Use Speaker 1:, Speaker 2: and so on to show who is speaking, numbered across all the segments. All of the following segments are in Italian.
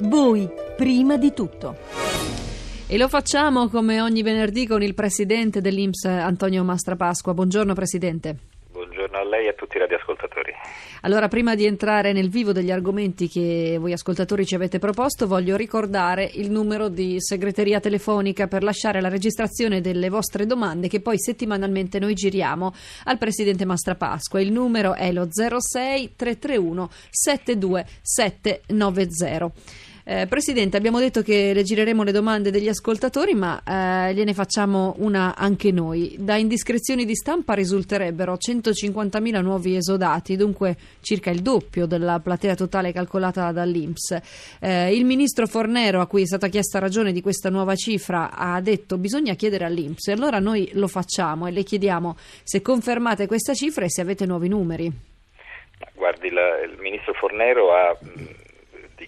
Speaker 1: Voi, prima di tutto. E lo facciamo come ogni venerdì con il presidente dell'Inps Antonio Mastrapasqua. Buongiorno Presidente.
Speaker 2: Buongiorno a lei e a tutti i radioascoltatori.
Speaker 1: Allora, prima di entrare nel vivo degli argomenti che voi ascoltatori ci avete proposto, voglio ricordare il numero di segreteria telefonica per lasciare la registrazione delle vostre domande che poi settimanalmente noi giriamo al Presidente Mastrapasqua. Il numero è lo 06 331 72790. Eh, Presidente, abbiamo detto che le gireremo le domande degli ascoltatori, ma eh, gliene facciamo una anche noi. Da indiscrezioni di stampa risulterebbero 150.000 nuovi esodati, dunque circa il doppio della platea totale calcolata dall'Inps. Eh, il ministro Fornero, a cui è stata chiesta ragione di questa nuova cifra, ha detto bisogna chiedere all'Inps e allora noi lo facciamo e le chiediamo se confermate questa cifra e se avete nuovi numeri.
Speaker 2: Guardi, la, il ministro Fornero ha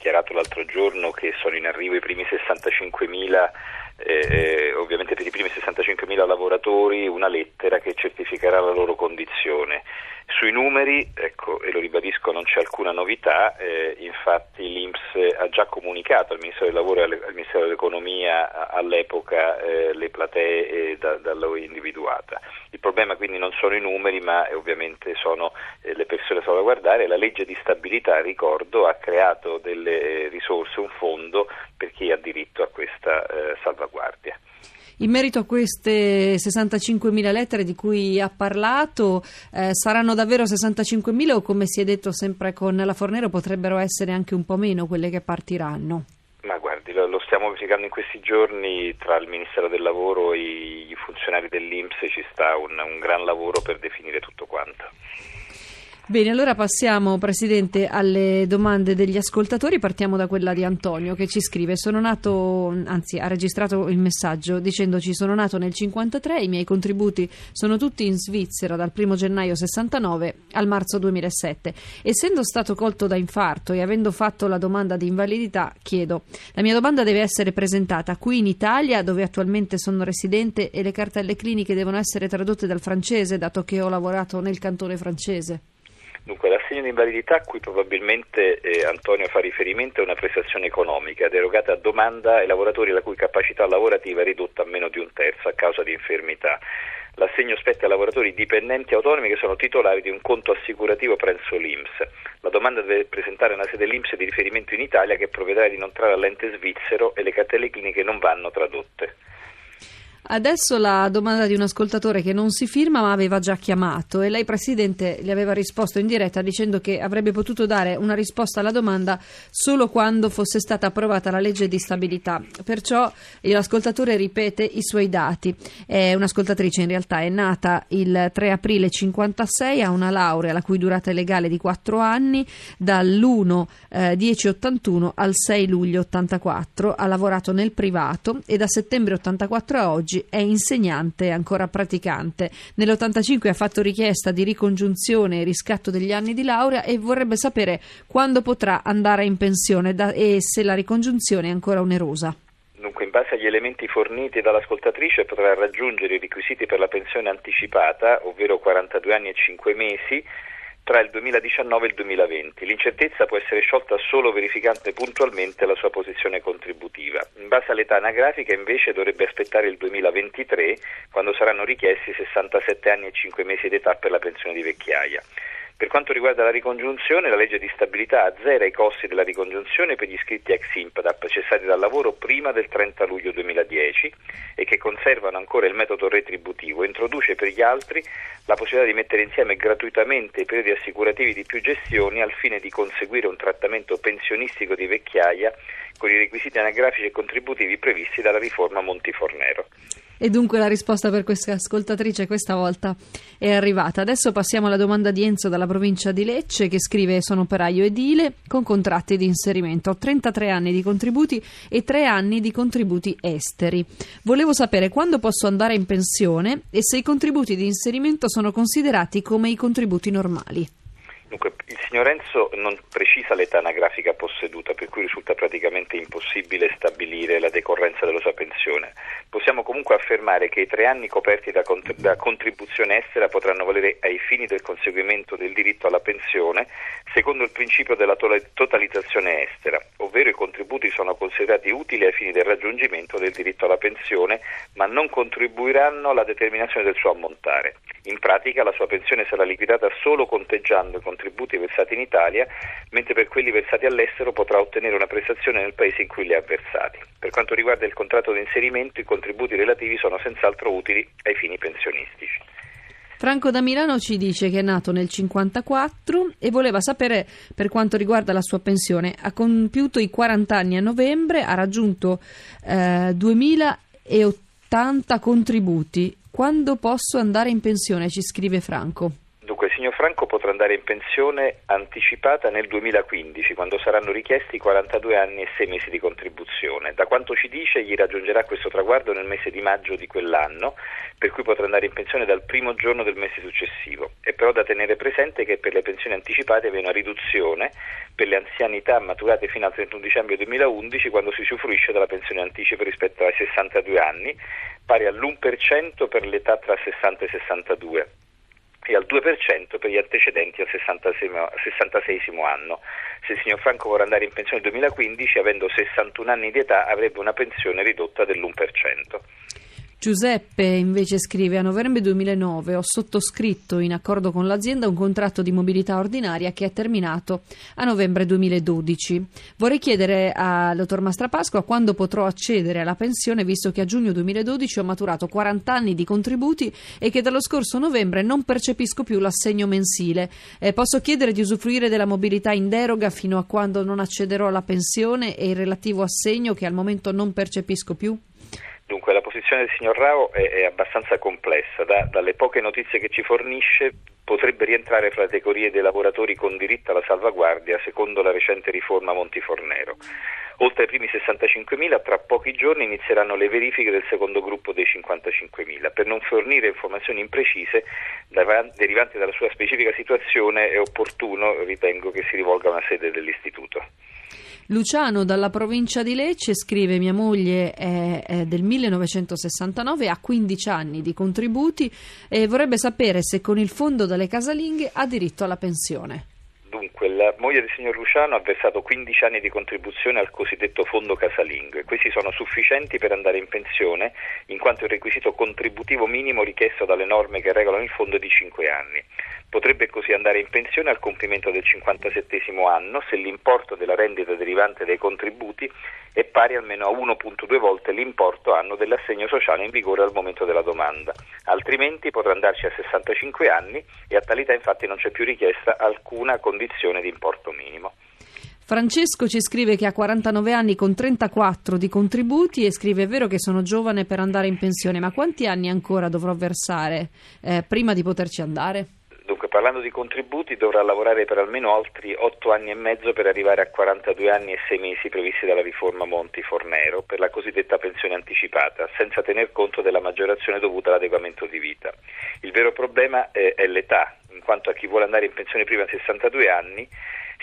Speaker 2: dichiarato l'altro giorno che sono in arrivo i primi 65.000 eh, eh, ovviamente per i primi 65.000 lavoratori una lettera che certificherà la loro condizione. Sui numeri, ecco, e lo ribadisco, non c'è alcuna novità, eh, infatti l'Inps ha già comunicato al Ministero del Lavoro e al Ministero dell'Economia all'epoca eh, le platee eh, da, da lui individuata. Il problema quindi non sono i numeri, ma eh, ovviamente sono eh, le persone da salvaguardare. La legge di stabilità, ricordo, ha creato delle risorse, un fondo per chi ha diritto a questa salvaguardia.
Speaker 1: In merito a queste 65.000 lettere di cui ha parlato, eh, saranno davvero 65.000 o come si è detto sempre con la Fornero potrebbero essere anche un po' meno quelle che partiranno?
Speaker 2: Ma guardi, lo, lo stiamo verificando in questi giorni tra il Ministero del Lavoro e i funzionari dell'Inps ci sta un, un gran lavoro per definire tutto quanto.
Speaker 1: Bene, allora passiamo, Presidente, alle domande degli ascoltatori. Partiamo da quella di Antonio che ci scrive: Sono nato, anzi, ha registrato il messaggio dicendoci: Sono nato nel 53, i miei contributi sono tutti in Svizzera dal 1 gennaio 69 al marzo 2007. Essendo stato colto da infarto e avendo fatto la domanda di invalidità, chiedo: La mia domanda deve essere presentata qui in Italia, dove attualmente sono residente, e le cartelle cliniche devono essere tradotte dal francese, dato che ho lavorato nel cantone francese.
Speaker 2: Dunque, l'assegno di invalidità a cui probabilmente eh, Antonio fa riferimento è una prestazione economica derogata a domanda ai lavoratori la cui capacità lavorativa è ridotta a meno di un terzo a causa di infermità. L'assegno spetta ai lavoratori dipendenti autonomi che sono titolari di un conto assicurativo presso l'Inps. La domanda deve presentare una sede l'Inps di riferimento in Italia che provvederà ad inoltrare all'ente svizzero e le cartelle cliniche non vanno tradotte.
Speaker 1: Adesso la domanda di un ascoltatore che non si firma ma aveva già chiamato e lei Presidente gli aveva risposto in diretta dicendo che avrebbe potuto dare una risposta alla domanda solo quando fosse stata approvata la legge di stabilità. Perciò l'ascoltatore ripete i suoi dati. È un'ascoltatrice in realtà, è nata il 3 aprile 56, ha una laurea la cui durata è legale di 4 anni, dall'1 eh, 10 81 al 6 luglio 84, ha lavorato nel privato e da settembre 84 a oggi oggi è insegnante ancora praticante. Nell'85 ha fatto richiesta di ricongiunzione e riscatto degli anni di laurea e vorrebbe sapere quando potrà andare in pensione da, e se la ricongiunzione è ancora onerosa.
Speaker 2: Dunque, in base agli elementi forniti dall'ascoltatrice potrà raggiungere i requisiti per la pensione anticipata, ovvero 42 anni e 5 mesi, tra il 2019 e il 2020. L'incertezza può essere sciolta solo verificando puntualmente la sua posizione contributiva. In base all'età anagrafica invece dovrebbe aspettare il 2023 quando saranno richiesti 67 anni e 5 mesi d'età per la pensione di vecchiaia. Per quanto riguarda la ricongiunzione, la legge di stabilità azzera i costi della ricongiunzione per gli iscritti ex IMPDAP cessati dal lavoro prima del 30 luglio 2010 e che conservano ancora il metodo retributivo e introduce per gli altri la possibilità di mettere insieme gratuitamente i periodi assicurativi di più gestioni al fine di conseguire un trattamento pensionistico di vecchiaia con i requisiti anagrafici e contributivi previsti dalla riforma Montifornero.
Speaker 1: E dunque la risposta per questa ascoltatrice questa volta è arrivata. Adesso passiamo alla domanda di Enzo dalla provincia di Lecce che scrive sono operaio edile con contratti di inserimento. Ho 33 anni di contributi e 3 anni di contributi esteri. Volevo sapere quando posso andare in pensione e se i contributi di inserimento sono considerati come i contributi normali.
Speaker 2: Dunque, il signor Enzo non precisa l'età anagrafica posseduta, per cui risulta praticamente impossibile stabilire la decorrenza della sua pensione. Possiamo comunque affermare che i tre anni coperti da, cont- da contribuzione estera potranno valere ai fini del conseguimento del diritto alla pensione secondo il principio della to- totalizzazione estera, ovvero i contributi sono considerati utili ai fini del raggiungimento del diritto alla pensione, ma non contribuiranno alla determinazione del suo ammontare. In pratica la sua pensione sarà liquidata solo conteggiando i contributi versati in Italia, mentre per quelli versati all'estero potrà ottenere una prestazione nel paese in cui li ha versati. Per quanto riguarda il contratto di inserimento, i contributi relativi sono senz'altro utili ai fini pensionistici.
Speaker 1: Franco da Milano ci dice che è nato nel 1954 e voleva sapere per quanto riguarda la sua pensione. Ha compiuto i 40 anni a novembre, ha raggiunto eh, 2080 contributi. Quando posso andare in pensione? Ci scrive Franco.
Speaker 2: Dunque, il signor Franco potrà andare in pensione anticipata nel 2015, quando saranno richiesti 42 anni e 6 mesi di contribuzione. Da quanto ci dice, gli raggiungerà questo traguardo nel mese di maggio di quell'anno, per cui potrà andare in pensione dal primo giorno del mese successivo. È però da tenere presente che per le pensioni anticipate vi è una riduzione per le anzianità maturate fino al 31 dicembre 2011, quando si usufruisce della pensione anticipo rispetto ai 62 anni, pari all'1% per l'età tra 60 e 62 e al 2% per gli antecedenti al 66 anno. Se il signor Franco vorrà andare in pensione nel 2015, avendo 61 anni di età, avrebbe una pensione ridotta dell'1%.
Speaker 1: Giuseppe invece scrive a novembre 2009 ho sottoscritto in accordo con l'azienda un contratto di mobilità ordinaria che è terminato a novembre 2012. Vorrei chiedere al dottor Mastrapasqua quando potrò accedere alla pensione visto che a giugno 2012 ho maturato 40 anni di contributi e che dallo scorso novembre non percepisco più l'assegno mensile. Eh, posso chiedere di usufruire della mobilità in deroga fino a quando non accederò alla pensione e il relativo assegno che al momento non percepisco più?
Speaker 2: Dunque, la posizione del signor Rao è, è abbastanza complessa. Da, dalle poche notizie che ci fornisce, potrebbe rientrare fra le categorie dei lavoratori con diritto alla salvaguardia, secondo la recente riforma Montifornero. Oltre ai primi 65.000, tra pochi giorni inizieranno le verifiche del secondo gruppo dei 55.000. Per non fornire informazioni imprecise derivanti dalla sua specifica situazione, è opportuno, ritengo, che si rivolga a una sede dell'istituto.
Speaker 1: Luciano dalla provincia di Lecce scrive mia moglie è, è del 1969, ha 15 anni di contributi e vorrebbe sapere se con il fondo delle casalinghe ha diritto alla pensione.
Speaker 2: Dunque, la moglie del signor Luciano ha versato 15 anni di contribuzione al cosiddetto fondo casalingo e questi sono sufficienti per andare in pensione in quanto il requisito contributivo minimo richiesto dalle norme che regolano il fondo è di 5 anni. Potrebbe così andare in pensione al compimento del 57 anno se l'importo della rendita derivante dai contributi è pari almeno a 1,2 volte l'importo anno dell'assegno sociale in vigore al momento della domanda. Altrimenti potrà andarci a 65 anni e a tale età infatti non c'è più richiesta alcuna condizione di importo minimo.
Speaker 1: Francesco ci scrive che ha 49 anni con 34 di contributi e scrive è vero che sono giovane per andare in pensione, ma quanti anni ancora dovrò versare eh, prima di poterci andare?
Speaker 2: Dunque, parlando di contributi, dovrà lavorare per almeno altri 8 anni e mezzo per arrivare a 42 anni e 6 mesi previsti dalla riforma Monti-Fornero per la cosiddetta pensione anticipata, senza tener conto della maggiorazione dovuta all'adeguamento di vita. Il vero problema è, è l'età, in quanto a chi vuole andare in pensione prima di 62 anni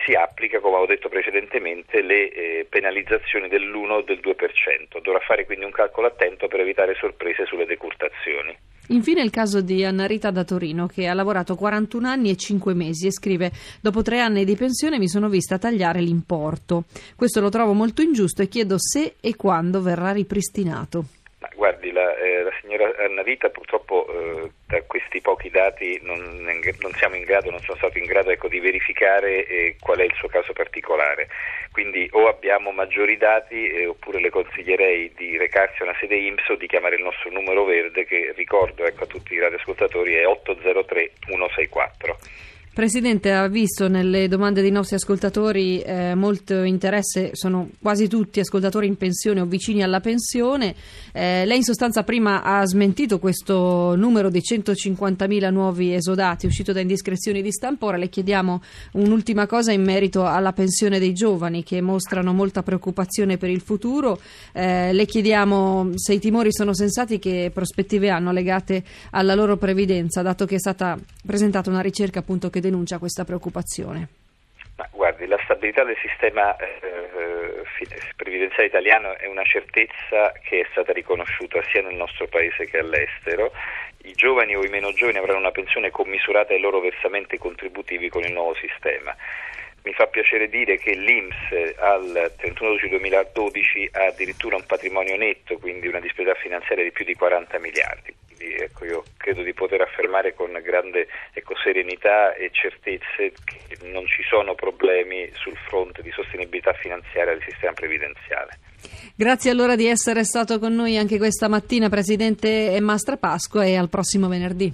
Speaker 2: si applica, come ho detto precedentemente, le eh, penalizzazioni dell'1 o del 2%. Dovrà fare quindi un calcolo attento per evitare sorprese sulle decurtazioni.
Speaker 1: Infine il caso di Anna Rita da Torino che ha lavorato 41 anni e 5 mesi e scrive dopo tre anni di pensione mi sono vista tagliare l'importo. Questo lo trovo molto ingiusto e chiedo se e quando verrà ripristinato.
Speaker 2: Ma guardi, la, eh, la signora Anna Rita purtroppo eh, da questi pochi dati non, non, siamo in grado, non sono stato in grado ecco, di verificare eh, qual è il suo caso particolare. Quindi o abbiamo maggiori dati eh, oppure le consiglierei di recarsi a una sede IMSS o di chiamare il nostro numero verde che ricordo ecco, a tutti i radioascoltatori è 803 164.
Speaker 1: Presidente, ha visto nelle domande dei nostri ascoltatori eh, molto interesse, sono quasi tutti ascoltatori in pensione o vicini alla pensione. Eh, lei in sostanza prima ha smentito questo numero di 150.000 nuovi esodati uscito da indiscrezioni di stampa, ora le chiediamo un'ultima cosa in merito alla pensione dei giovani che mostrano molta preoccupazione per il futuro. Eh, le chiediamo se i timori sono sensati, che prospettive hanno legate alla loro previdenza, dato che è stata presentata una ricerca appunto che denuncia questa preoccupazione?
Speaker 2: Ma guardi, la stabilità del sistema eh, previdenziale italiano è una certezza che è stata riconosciuta sia nel nostro paese che all'estero. I giovani o i meno giovani avranno una pensione commisurata ai loro versamenti contributivi con il nuovo sistema. Mi fa piacere dire che l'Inps al 31-2012 ha addirittura un patrimonio netto, quindi una disponibilità finanziaria di più di 40 miliardi. Ecco, io credo di poter affermare con grande ecco, serenità e certezze che non ci sono problemi sul fronte di sostenibilità finanziaria del sistema previdenziale.
Speaker 1: Grazie allora di essere stato con noi anche questa mattina, Presidente Mastra Pasqua, e al prossimo venerdì.